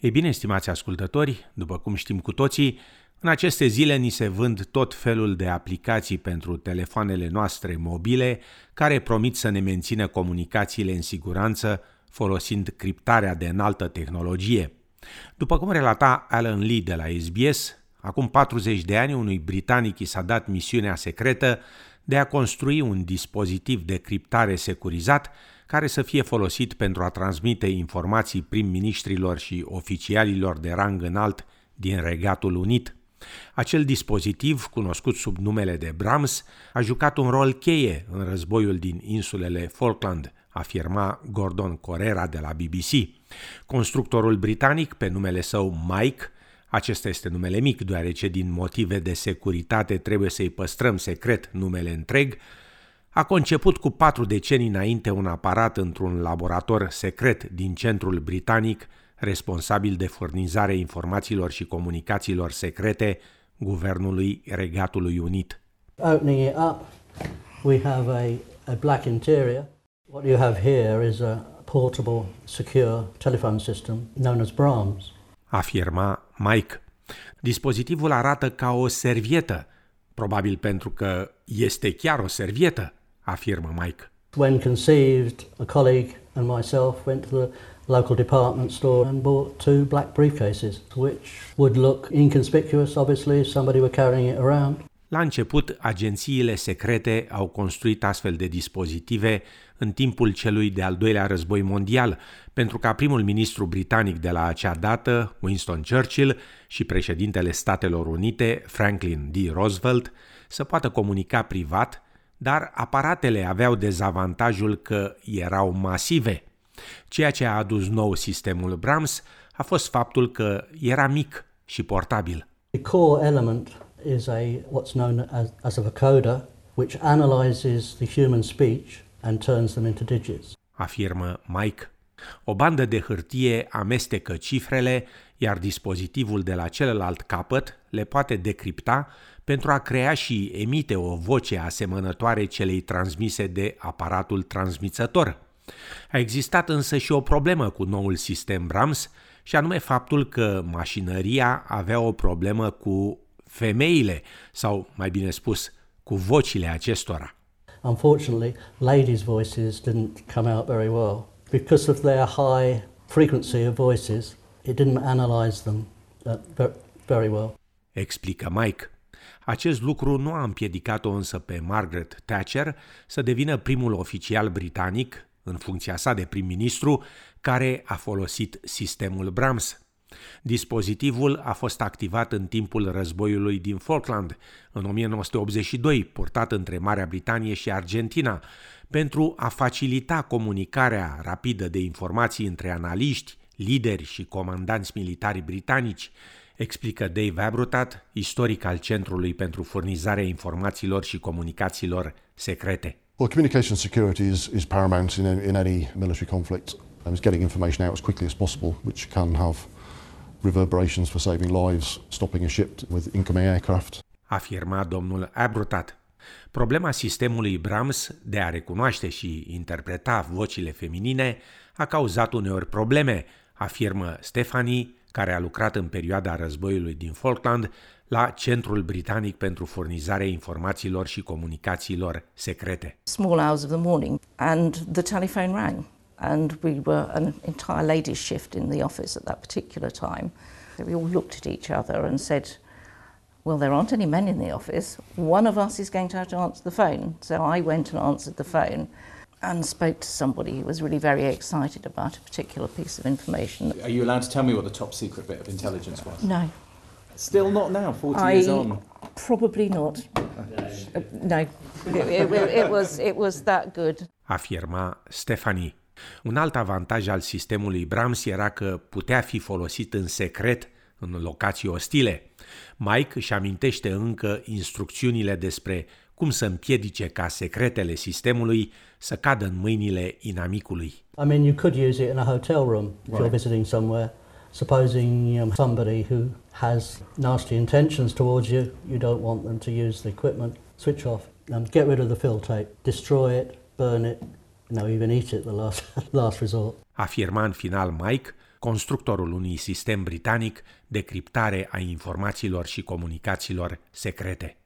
Ei bine, stimați ascultători, după cum știm cu toții, în aceste zile ni se vând tot felul de aplicații pentru telefoanele noastre mobile care promit să ne mențină comunicațiile în siguranță folosind criptarea de înaltă tehnologie. După cum relata Alan Lee de la SBS, acum 40 de ani unui britanic i s-a dat misiunea secretă de a construi un dispozitiv de criptare securizat care să fie folosit pentru a transmite informații prim-ministrilor și oficialilor de rang înalt din Regatul Unit. Acel dispozitiv, cunoscut sub numele de Brahms, a jucat un rol cheie în războiul din insulele Falkland, afirma Gordon Corera de la BBC. Constructorul britanic, pe numele său Mike, acesta este numele mic, deoarece din motive de securitate trebuie să-i păstrăm secret numele întreg, a conceput cu patru decenii înainte un aparat într-un laborator secret din centrul britanic responsabil de furnizarea informațiilor și comunicațiilor secrete Guvernului Regatului Unit. Opening it up, we have a, a black interior. What you have here is a portable, secure telephone system known as Brahms. Afirma Mike. Dispozitivul arată ca o servietă, probabil pentru că este chiar o servietă, afirmă Mike. When conceived, a colleague and myself went to the local department store and bought two black briefcases, which would look inconspicuous, obviously, if somebody were carrying it around. La început, agențiile secrete au construit astfel de dispozitive în timpul celui de-al doilea război mondial, pentru ca primul ministru britanic de la acea dată, Winston Churchill, și președintele Statelor Unite, Franklin D. Roosevelt, să poată comunica privat, dar aparatele aveau dezavantajul că erau masive. Ceea ce a adus nou sistemul Brahms a fost faptul că era mic și portabil. The core element is a what's known as, as a vocoder, which analyzes the human speech and turns them into digits. Afirmă Mike. O bandă de hârtie amestecă cifrele, iar dispozitivul de la celălalt capăt le poate decripta pentru a crea și emite o voce asemănătoare celei transmise de aparatul transmițător. A existat însă și o problemă cu noul sistem Brahms, și anume faptul că mașinăria avea o problemă cu femeile, sau mai bine spus, cu vocile acestora. Unfortunately, ladies' voices didn't come out very well. Because of their high frequency of voices, it didn't analyze them uh, very well. Explică Mike. Acest lucru nu a împiedicat-o însă pe Margaret Thatcher să devină primul oficial britanic, în funcția sa de prim-ministru, care a folosit sistemul Brahms. Dispozitivul a fost activat în timpul războiului din Falkland în 1982, purtat între Marea Britanie și Argentina, pentru a facilita comunicarea rapidă de informații între analiști, lideri și comandanți militari britanici, explică Dave Abrutat, istoric al Centrului pentru Furnizarea Informațiilor și Comunicațiilor Secrete. Well, communication security is, is paramount in, in any military conflict. And it's getting information out as quickly as possible, which can have reverberations for saving lives, stopping a ship with incoming aircraft. Afirma domnul Abrutat. Problema sistemului Brahms de a recunoaște și interpreta vocile feminine a cauzat uneori probleme, afirmă Stephanie, care a lucrat în perioada războiului din Falkland la Centrul Britanic pentru Furnizarea Informațiilor și Comunicațiilor Secrete. Small hours of the morning and the telephone rang and we were an entire ladies shift in the office at that particular time. We all looked at each other and said, well, there aren't any men in the office. One of us is going to have to answer the phone. So I went and answered the phone and spoke to somebody who was really very excited about a particular piece of information. Are you allowed to tell me what the top secret bit of intelligence was? No. Still not now, 40 I, years on. Probably not. Uh, no. It, it, it, was, it was that good. Afirma Stephanie. Un alt avantaj al sistemului Brahms era că putea fi folosit în secret în locații ostile. Mike își amintește încă instrucțiunile despre cum să împiedice ca secretele sistemului să cadă în mâinile inamicului. I mean, you could use it in a hotel room if right. you're visiting somewhere. Supposing um, somebody who has nasty intentions towards you, you don't want them to use the equipment, switch off and get rid of the fill tape, destroy it, burn it, no, even eat it the last, last resort. Afirma în final Mike, constructorul unui sistem britanic de criptare a informațiilor și comunicațiilor secrete.